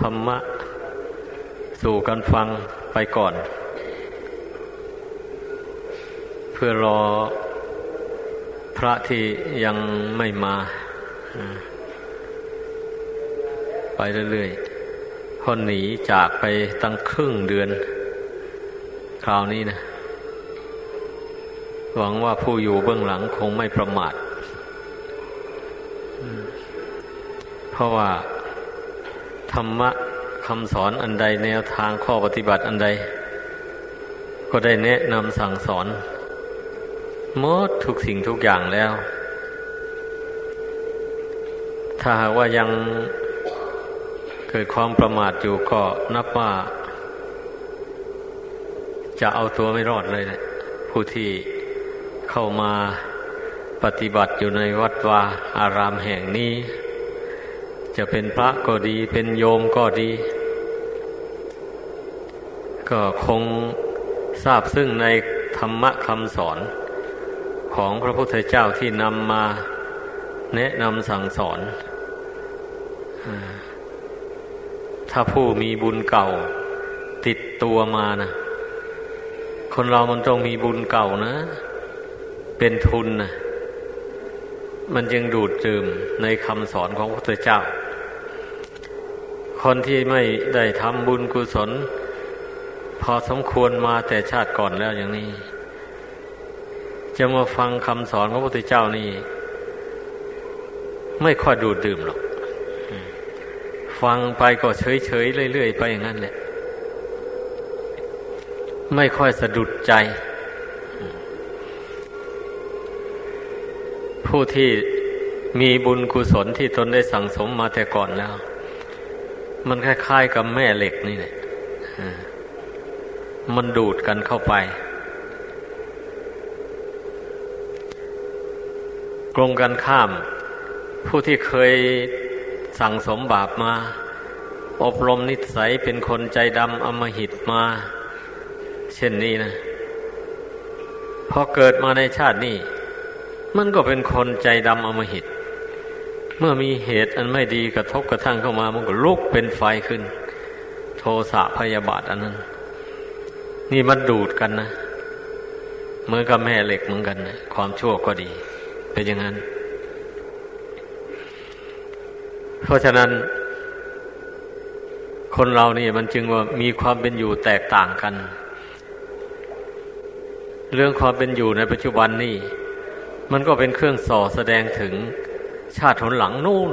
ธรรมะ สู่กันฟังไปก่อน เพื่อรอพระที่ยังไม่มา ไปเรื่อยๆคนหนีจากไปตั้งครึ่งเดือน คราวนี้นะหวังว่าผู้อยู่เบื้องหลังคงไม่ประมาทเพราะว่า รรมะคำสอนอันใดแนวทางข้อปฏิบัติอันใด ก็ได้แนะนำสั่งสอนหมดทุกสิ่งทุกอย่างแล้ว ถ้าหากว่ายังเกิดความประมาทอยู่ก็นับว่า จะเอาตัวไม่รอดเลยนะผู้ที่เข้ามาปฏิบัติอยู่ในวัดวาอารามแห่งนี้ จะเป็นพระก็ดี เป็นโยมก็ดี ก็คงทราบซึ่งในธรรมะคำสอนของพระพุทธเจ้าที่นำมาแนะนำสั่งสอน ถ้าผู้มีบุญเก่า ติดตัวมานะ คนเรามันต้องมีบุญเก่านะ เป็นทุนนะ มันจึงดูดดื่มในคำสอนของพระพุทธเจ้า คนที่ไม่ได้ทำบุญกุศล พอสมควรมาแต่ชาติก่อนแล้วอย่างนี้ จะมาฟังคำสอนของพระพุทธเจ้านี่ ไม่ค่อยดูดดื่มหรอก ฟังไปก็เฉยๆเรื่อยๆไปอย่างนั้นแหละไม่ค่อยสะดุดใจ ผู้ที่มีบุญกุศลที่ตนได้สั่งสมมาแต่ก่อนแล้ว มันคล้ายๆกับแม่เหล็กนี่แหละมันดูดกันเข้าไป กลงกันข้าม ผู้ที่เคยสั่งสมบาปมา อบรมนิสัยเป็นคนใจดำอมหิตมา เช่นนี้นะพอเกิดมาในชาตินี้ มันก็เป็นคนใจดำอมหิต เมื่อมีเหตุอันไม่ดีกระทบกระทั่งเข้ามามันก็ลุกเป็นไฟขึ้น โทสะพยาบาทอันนั้น นี่มันดูดกันนะเหมือนกับแม่เหล็กเหมือนกันนะความชั่วก็ดี เป็นอย่างนั้น เพราะฉะนั้น คนเรานี่มันจึงว่ามีความเป็นอยู่แตกต่างกัน เรื่องความเป็นอยู่ในปัจจุบันนี่มันก็เป็นเครื่องส่อแสดงถึง ชาติหนหลังนู่น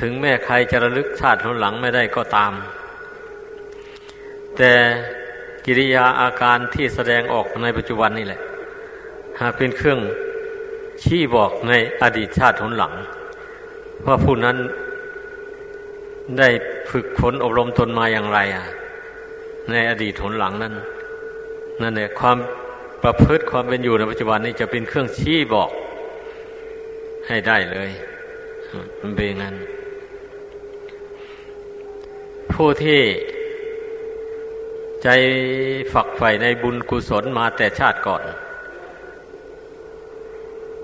ถึงแม่ใครจะระลึกชาติหนหลังไม่ได้ก็ตาม แต่กิริยาอาการที่แสดงออกในปัจจุบันนี่แหละ หากเป็นเครื่องชี้บอกในอดีตชาติหนหลัง ว่าผู้นั้นได้ฝึกฝนอบรมตนมาอย่างไรอะ ในอดีตหนหลังนั้นนั่นแหละความประพฤติความเป็นอยู่ในปัจจุบันนี้จะเป็นเครื่องชี้บอก ให้ได้เลย มันเป็นงั้น ผู้ที่ใจฝักใฝ่ในบุญกุศลมาแต่ชาติก่อน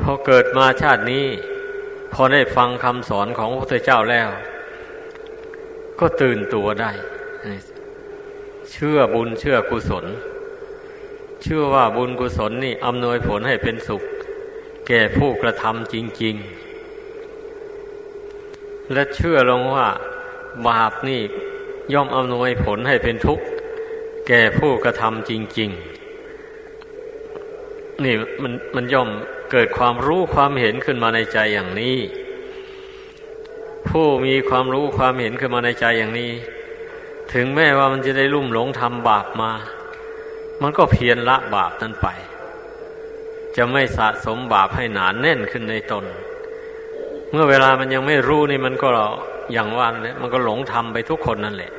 พอเกิดมาชาตินี้ พอได้ฟังคำสอนของพระพุทธเจ้าแล้ว ก็ตื่นตัวได้ เชื่อบุญเชื่อกุศล เชื่อว่าบุญกุศลนี่อำนวยผลให้เป็นสุข แก่ผู้กระทำจริง ๆ และเชื่อลงว่า บาปนี่ย่อมอำนวยผลให้เป็นทุกข์ แก่ผู้กระทำจริง ๆ นี่มันมันย่อมเกิดความรู้ความเห็นขึ้นมาในใจอย่างนี้ ผู้มีความรู้ความเห็นขึ้นมาในใจอย่างนี้ ถึงแม้ว่ามันจะได้ลุ่มหลงทำบาปมา มันก็เพียรละบาปนั้นไป จะไม่สะสมบาปให้หนานแน่นขึ้นในตน เมื่อเวลามันยังไม่รู้นี่มันก็อย่างว่านี่ยมันก็หลงทำไปทุกคนนั่นแหละ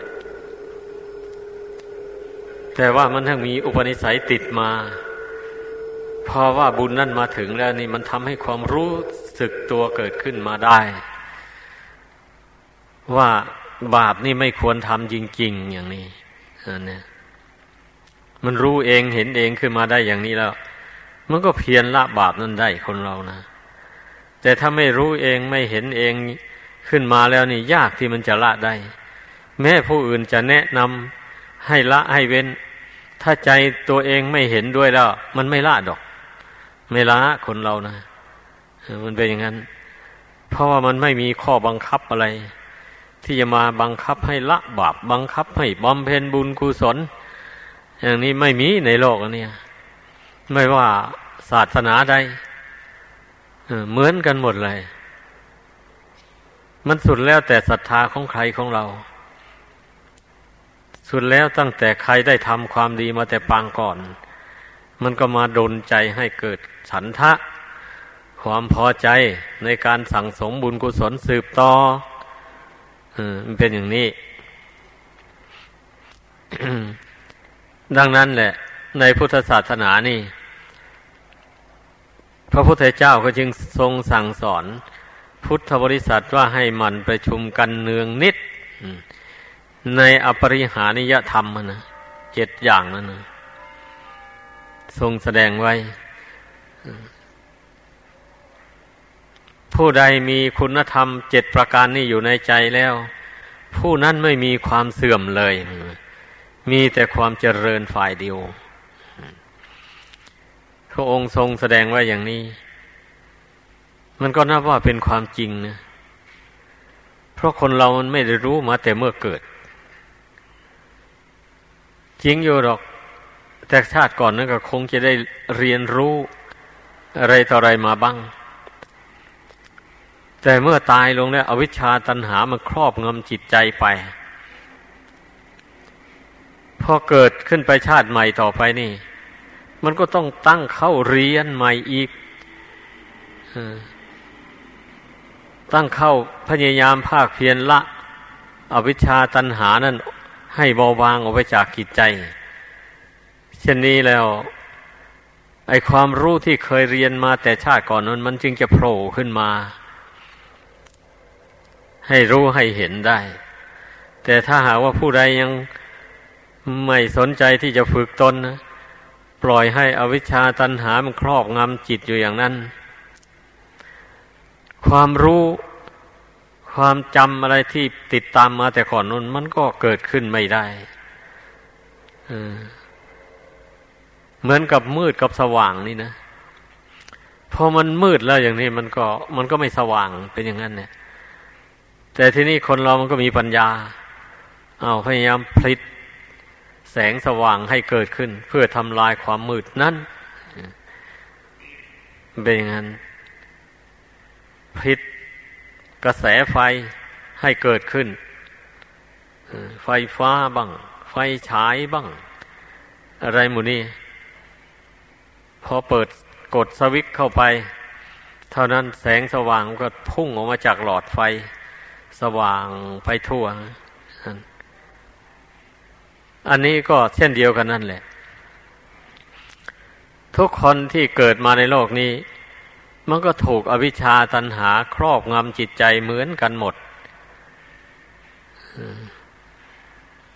แต่ว่ามันทั้งมีอุปนิสัยติดมาเพราะว่าบุญนั่นมาถึงแล้วนี่มันทำให้ความรู้สึกตัวเกิดขึ้นมาได้ ว่าบาปนี่ไม่ควรทำจริง ๆ อย่างนี้อันนี้มันรู้เองเห็นเองขึ้นมาได้อย่างนี้แล้ว มันก็เพียรละบาปนั้นได้คนเรานะ แต่ถ้าไม่รู้เองไม่เห็นเองขึ้นมาแล้วนี่ยากที่มันจะละได้ แม้ผู้อื่นจะแนะนำให้ละให้เว้น ถ้าใจตัวเองไม่เห็นด้วยแล้ว มันไม่ละดอก ไม่ละคนเรานะมันเป็นอย่างนั้น เพราะว่ามันไม่มีข้อบังคับอะไร ที่จะมาบังคับให้ละบาปบังคับให้บำเพ็ญบุญกุศล อย่างนี้ไม่มีในโลกอันนี้ ไม่ว่าศาสนาใดเหมือนกันหมดเลย มันสุดแล้วแต่ศรัทธาของใครของเรา สุดแล้วตั้งแต่ใครได้ทำความดีมาแต่ปางก่อน มันก็มาดนใจให้เกิดฉันทะ ความพอใจในการสั่งสมบุญกุศลสืบต่อมันเป็นอย่างนี้ ดังนั้นแหละ ในพุทธศาสนานี่ พระพุทธเจ้าก็จึงทรงสั่งสอน พุทธบริษัทว่าให้มันประชุมกันเนืองนิด ในอปริหานิยธรรมนะเจ็ดอย่างนั้นนะทรงแสดงไว้ ผู้ใดมีคุณธรรมเจ็ดประการนี้อยู่ในใจแล้ว ผู้นั้นไม่มีความเสื่อมเลย มีแต่ความเจริญฝ่ายเดียว พระองค์ทรงแสดงไว้อย่างนี้ มันก็นับว่าเป็นความจริงนะเพราะคนเรามันไม่ได้รู้มาแต่เมื่อเกิด จริงอยู่หรอก แต่ชาติก่อนนั้นก็คงจะได้เรียนรู้อะไรต่ออะไรมาบ้าง แต่เมื่อตายลงแล้วอวิชชาตันหามันครอบงำจิตใจไป พอเกิดขึ้นไปชาติใหม่ต่อไปนี่ มันก็ต้องตั้งเข้าเรียนใหม่อีกตั้งเข้าพยายามภาคเพียรละ อวิชชาตันหานั่นให้เบาบางออกไปจากกิจใจ เช่นนี้แล้ว ไอความรู้ที่เคยเรียนมาแต่ชาติก่อนนั้น มันจึงจะโผล่ขึ้นมา ให้รู้ให้เห็นได้ แต่ถ้าหากว่าผู้ใดยังไม่สนใจที่จะฝึกตนนะ ปล่อยให้อวิชชาตันหามันครอบงำจิตอยู่อย่างนั้น ความรู้ความจำอะไรที่ติดตามมาแต่ก่อนนู้นมันก็เกิดขึ้นไม่ได้เหมือนกับมืดกับสว่างนี่นะพอมันมืดแล้วอย่างนี้มันก็มันก็ไม่สว่างเป็นอย่างนั้นเนี่ย แต่ที่นี่คนเรามันก็มีปัญญา เอาพยายามผลิต แสงสว่างให้เกิดขึ้น เพื่อทำลายความมืดนั้นเป็นอย่างนั้นพิษกระแสไฟให้เกิดขึ้น ไฟฟ้าบ้าง ไฟฉายบ้าง อะไรหมูนี่พอเปิดกดสวิตเข้าไป เท่านั้นแสงสว่างก็พุ่งออกมาจากหลอดไฟ สว่างไปทั่ว อันนี้ก็เช่นเดียวกันนั่นแหละ ทุกคนที่เกิดมาในโลกนี้ มันก็ถูกอวิชชาตันหาครอบงำจิตใจเหมือนกันหมด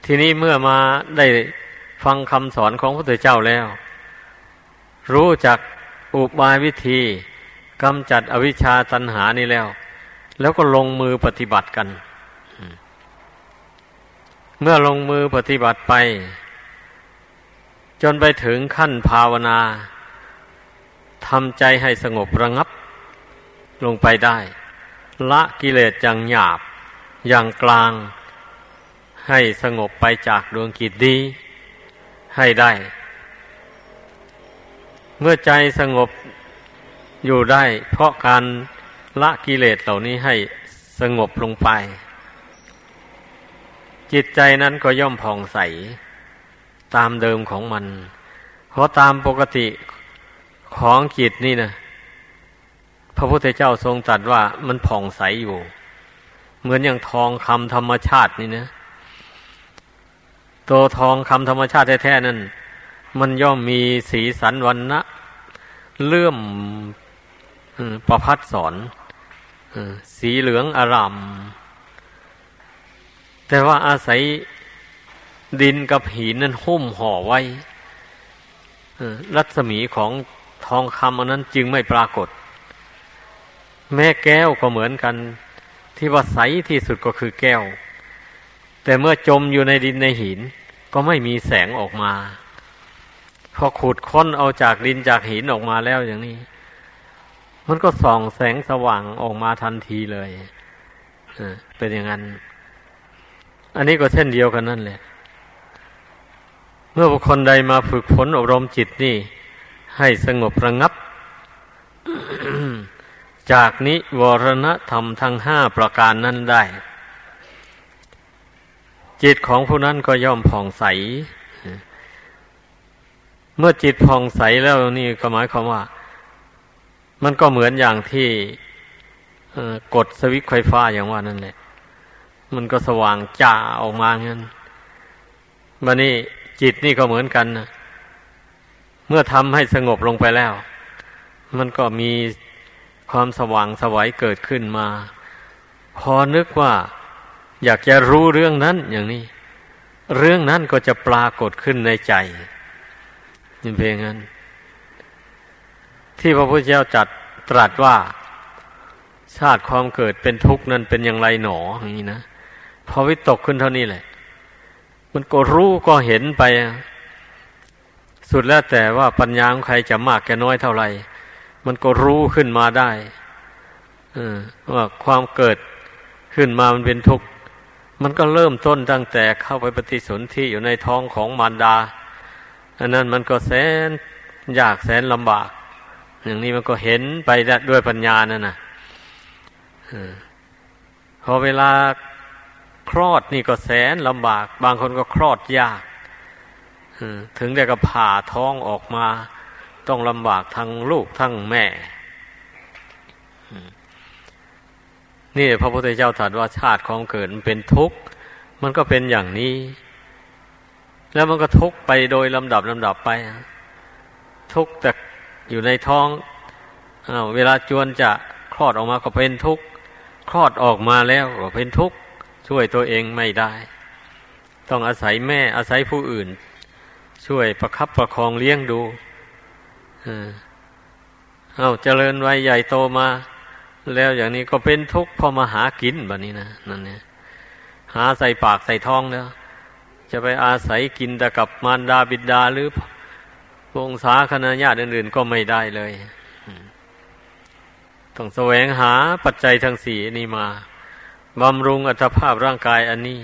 ทีนี้เมื่อมาได้ฟังคำสอนของพระพุทธเจ้าแล้ว รู้จักอุบายวิธีกำจัดอวิชชาตันหานี้แล้ว แล้วก็ลงมือปฏิบัติกัน เมื่อลงมือปฏิบัติไป จนไปถึงขั้นภาวนาทำใจให้สงบระงับ ลงไปได้ ละกิเลสอย่างหยาบ อย่างกลาง ให้สงบไปจากดวงกิจดี ให้ได้ เมื่อใจสงบอยู่ได้ เพราะการละกิเลสเหล่านี้ให้สงบลงไป จิตใจนั้นก็ย่อมผ่องใส ตามเดิมของมัน เพราะตามปกติของจิตนี่นะพระพุทธเจ้าทรงตรัสว่ามันผ่องใสอยู่ เหมือนอย่างทองคำธรรมชาตินี่นะตัวทองคำธรรมชาติแท้ๆนั้นมันย่อมมีสีสันวันนะเลื่อมประพัดสอนสีเหลืองอาราม แต่ว่าอาศัยดินกับหินนั้นหุ้มห่อไว้รัศมีของทองคำอันนั้นจึงไม่ปรากฏ แม่แก้วก็เหมือนกัน ที่ว่าใสที่สุดก็คือแก้ว แต่เมื่อจมอยู่ในดินในหิน ก็ไม่มีแสงออกมาพอขุดค้นเอาจากดินจากหินออกมาแล้วอย่างนี้ มันก็ส่องแสงสว่างออกมาทันทีเลยเป็นอย่างนั้น อันนี้ก็เช่นเดียวกันนั่นแหละ เมื่อบุคคลใดมาฝึกฝนอบรมจิตนี่ ให้สงบระงับ จากนิวรณธรรมทั้งห้าประการนั้นได้ จิตของผู้นั้นก็ย่อมผ่องใส เมื่อจิตผ่องใสแล้วนี่ก็หมายความว่า มันก็เหมือนอย่างที่กดสวิตไฟฟ้าอย่างว่านั่นแหละ มันก็สว่างจ้าออกมางั้นมันนี่จิตนี่ก็เหมือนกันนะเมื่อทำให้สงบลงไปแล้ว มันก็มีความสว่างสวัยเกิดขึ้นมา พอนึกว่า อยากจะรู้เรื่องนั้นอย่างนี้ เรื่องนั้นก็จะปรากฏขึ้นในใจนี่เพียงนั้น ที่พระพุทธเจ้าจัดตรัสว่า ชาติความเกิดเป็นทุกข์นั้นเป็นอย่างไรหนออย่างนี้นะ พอวิตกขึ้นเท่านี้แหละ มันก็รู้ก็เห็นไป สุดแล้วแต่ว่าปัญญาของใครจะมากแก่น้อยเท่าไหร่ มันก็รู้ขึ้นมาได้ว่าความเกิดขึ้นมามันเป็นทุกข์มันก็เริ่มต้นตั้งแต่เข้าไปปฏิสนธิอยู่ในท้องของมารดา อันนั้นมันก็แสนยากแสนลำบาก อย่างนี้มันก็เห็นไปด้วยปัญญานั่นนะพอเวลา คลอดนี่ก็แสนลำบาก บางคนก็คลอดยากถึงได้ก็ผ่าท้องออกมา ต้องลำบากทั้งลูกทั้งแม่ นี่พระพุทธเจ้าตรัสว่าชาติของเกิดมันเป็นทุกข์ มันก็เป็นอย่างนี้ แล้วมันก็ทุกข์ไปโดยลำดับลำดับไป ทุกข์แต่อยู่ในท้องอเวลาจวนจะคลอดออกมาก็เป็นทุกข์ คลอดออกมาแล้วก็เป็นทุกข์ ช่วยตัวเองไม่ได้ ต้องอาศัยแม่อาศัยผู้อื่น ช่วยประคับประคองเลี้ยงดูเอาเจริญวัยใหญ่โตมา แล้วอย่างนี้ก็เป็นทุกข์พอมาหากินแบบนี้นะนั่นเนี่ยหาใส่ปากใส่ท้องแล้วจะไปอาศัยกินแต่กับมารดาบิดาหรือวงศาคณะญาติอื่น ๆ ก็ไม่ได้เลย ต้องแสวงหาปัจจัยทั้งสี่นี้มา บำรุงอัตภาพร่างกายอันนี้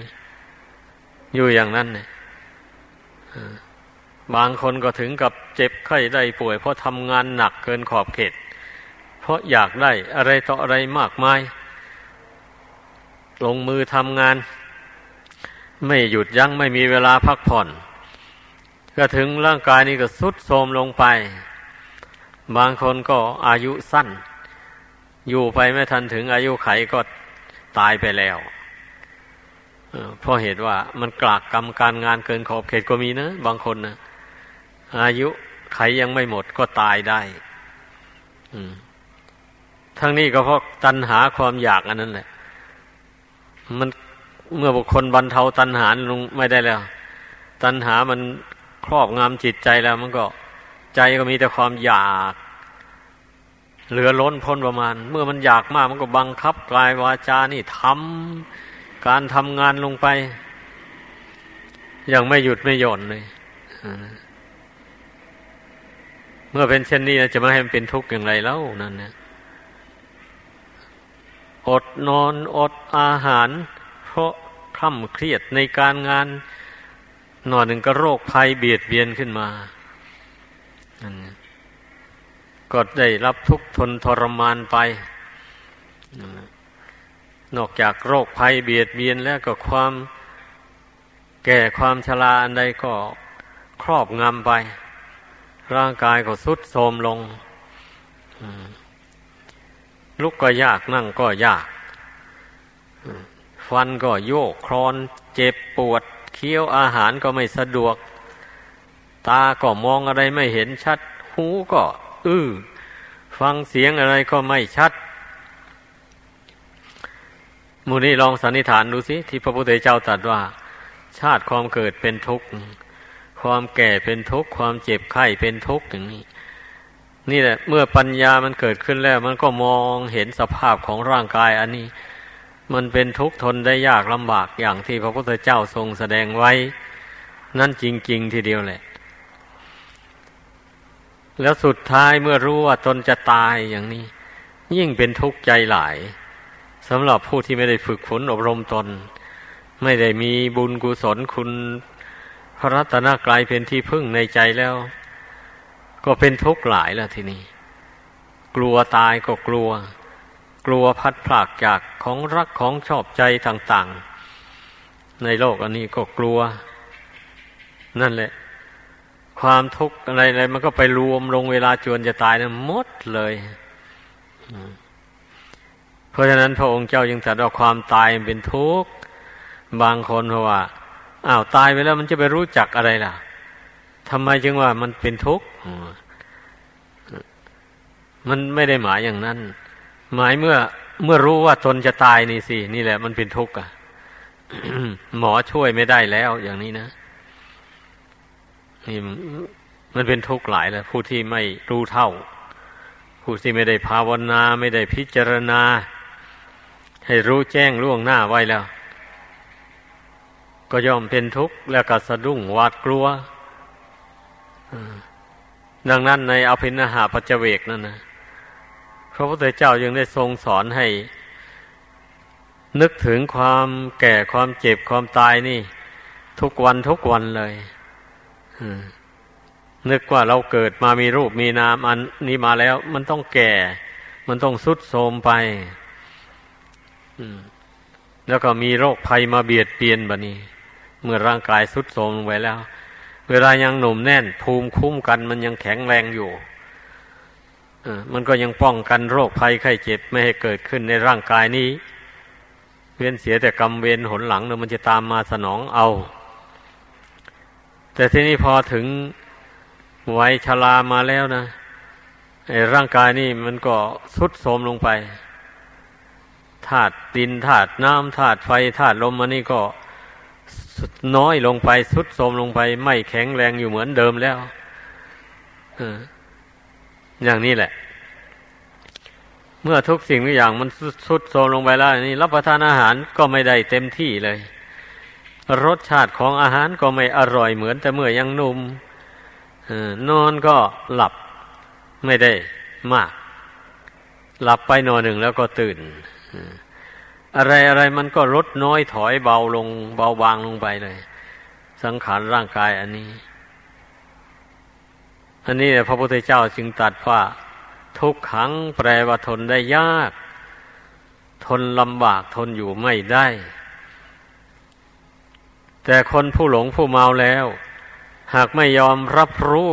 อยู่อย่างนั้นเนี่ยบางคนก็ถึงกับเจ็บไข้ได้ป่วย เพราะทำงานหนักเกินขอบเขต เพราะอยากได้อะไรต่ออะไรมากมาย ลงมือทำงาน ไม่หยุดยัง้งไม่มีเวลาพักผ่อนก็ถึงร่างกายนี้ก็สุดโทรมลงไป บางคนก็อายุสั้น อยู่ไปไม่ทันถึงอายุไขก็ ตายไปแล้วเพราะเหตุว่ามันกลากกรรมการงานเกินขอบเขตก็มีนะ บางคนนะอายุไขยังไม่หมดก็ตายได้ทั้งนี้ก็เพราะตัณหาความอยากอันนั้นแหละ มันเมื่อบุคคลบรรเทาตัณหาลงไม่ได้แล้ว ตัณหามันครอบงำจิตใจแล้ว มันก็ใจก็มีแต่ความอยาก เหลือล้นพ้นประมาณ เมื่อมันอยากมากมันก็บังคับกายวาจานี่ทำการทำงานลงไปอย่างไม่หยุดไม่หย่อนเลยเมื่อเป็นเช่นนี้จะไม่ให้มันเป็นทุกข์อย่างไรแล้วนั่นเนี่ยอดนอนอดอาหาร เพราะคร่ำเครียดในการงานหน่อยหนึ่งก็โรคภัยเบียดเบียนขึ้นมานั่น ก็ได้รับทุกทนทรมานไป นอกจากโรคภัยเบียดเบียนแล้วก็ความแก่ความชราอันใดก็ครอบงำไป ร่างกายก็สุดโทมลงลุกก็ยากนั่งก็ยาก ฟันก็โยกคลอนเจ็บปวด เคี้ยวอาหารก็ไม่สะดวก ตาก็มองอะไรไม่เห็นชัด หูก็ อื้อฟังเสียงอะไรก็ไม่ชัดมูนี่ลองสันนิษฐานดูสิที่พระพุทธเจ้าตรัสว่า ชาติความเกิดเป็นทุกข์ ความแก่เป็นทุกข์ ความเจ็บไข้เป็นทุกข์อย่างนี้ นี่แหละ เมื่อปัญญามันเกิดขึ้นแล้ว มันก็มองเห็นสภาพของร่างกายอันนี้ มันเป็นทุกข์ทนได้ยากลำบากอย่างที่พระพุทธเจ้าทรงแสดงไว้ นั่นจริง ๆ ทีเดียวแหละ แล้วสุดท้ายเมื่อรู้ว่าตนจะตายอย่างนี้ ยิ่งเป็นทุกข์ใจหลายสำหรับผู้ที่ไม่ได้ฝึกฝนอบรมตน ไม่ได้มีบุญกุศลคุณพระรัตนกรายเป็นที่พึ่งในใจแล้ว ก็เป็นทุกข์หลายแล้วทีนี้ กลัวตายก็กลัว กลัวพัดพลากจากของรักของชอบใจต่าง ๆ ในโลกอันนี้ก็กลัว นั่นแหละ ความทุกข์อะไรๆมันก็ไปรวมลงเวลาจวนจะตายนะหมดเลยเพราะฉะนั้นพระองค์เจ้ายังจัดว่าความตายเป็นทุกข์บางคนเพราะว่าอ้าวตายไปแล้วมันจะไปรู้จักอะไรล่ะทำไมจึงว่ามันเป็นทุกข์มันไม่ได้หมายอย่างนั้น หมายเมื่อเมื่อรู้ว่าตนจะตายนี่สิ นี่แหละ มันเป็นทุกข์อะหมอช่วยไม่ได้แล้ว อย่างนี้นะ นี่มันเป็นทุกข์หลายแล้วผู้ที่ไม่รู้เท่า ผู้ที่ไม่ได้ภาวนา ไม่ได้พิจารณา ให้รู้แจ้งล่วงหน้าไว้แล้ว ก็ย่อมเป็นทุกข์แล้วก็สะดุ้งหวาดกลัวดังนั้นในอภินาหาปัจเวกนั่นนะพระพุทธเจ้ายังได้ทรงสอนให้ นึกถึงความแก่ความเจ็บความตายนี่ ทุกวันทุกวันเลย นึกว่าเราเกิดมามีรูปมีนามอันนี้มาแล้ว มันต้องแก่ มันต้องสุดโทมไปแล้วก็มีโรคภัยมาเบียดเบียนบะนี้ เมื่อร่างกายสุดโทมลงไปแล้ว เวลายังหนุ่มแน่น ภูมิคุ้มกัน มันยังแข็งแรงอยู่มันก็ยังป้องกันโรคภัยไข้เจ็บไม่ให้เกิดขึ้นในร่างกายนี้ เวียนเสียแต่กรรมเวรหนหลังเนี่ยมันจะตามมาสนองเอา แต่ทีนี้พอถึงวัยชรามาแล้วนะไอ้ร่างกายนี่มันก็สุดโทมลงไปธาตุดินธาตุน้ำธาตุไฟธาตุลมมันนี่ก็น้อยลงไปสุดโทมลงไป ไม่แข็งแรงอยู่เหมือนเดิมแล้วอย่างนี้แหละ เมื่อทุกสิ่งทุกอย่างมันสุดโทมลงไปแล้วนี่รับประทานอาหารก็ไม่ได้เต็มที่เลย รสชาติของอาหารก็ไม่อร่อยเหมือนแต่เมื่อยังหนุ่มนอนก็หลับไม่ได้มาก หลับไปนอนหนึ่งแล้วก็ตื่น อะไรอะไรมันก็ลดน้อยถอยเบาลง เบาบางลงไปเลย สังขารร่างกายอันนี้ อันนี้พระพุทธเจ้าจึงตัดว่า ทุกขังแปลว่าทนได้ยาก ทนลำบากทนอยู่ไม่ได้ แต่คนผู้หลงผู้เมาแล้ว หากไม่ยอมรับรู้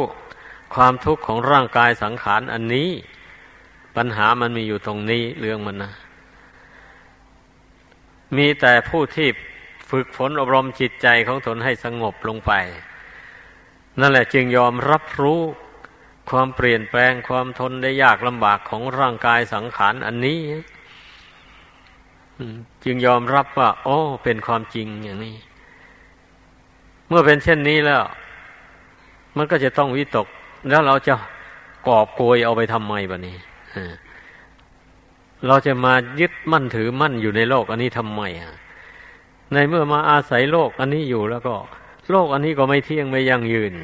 ความทุกข์ของร่างกายสังขารอันนี้ ปัญหามันมีอยู่ตรงนี้เรื่องมันนะ มีแต่ผู้ที่ฝึกฝนอบรมจิตใจของตนให้สงบลงไป นั่นแหละจึงยอมรับรู้ความเปลี่ยนแปลงความทนได้ยากลำบากของร่างกายสังขารอันนี้ จึงยอมรับว่า โอ้ เป็นความจริงอย่างนี้ เมื่อเป็นเช่นนี้แล้ว มันก็จะต้องวิตก แล้วเราจะกอบโกยเอาไปทำไมบะนี้เราจะมายึดมั่นถือมั่นอยู่ในโลก อันนี้ทำไมอะในเมื่อมาอาศัยโลกอันนี้อยู่แล้วก็ โลกอันนี้ก็ไม่เที่ยงไม่ยั่งยืน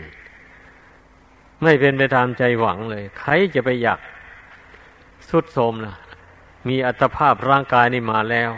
ไม่เป็นไปตามใจหวังเลย ใครจะไปอยากสุดโทมล่ะ มีอัตภาพร่างกายนี่มาแล้ว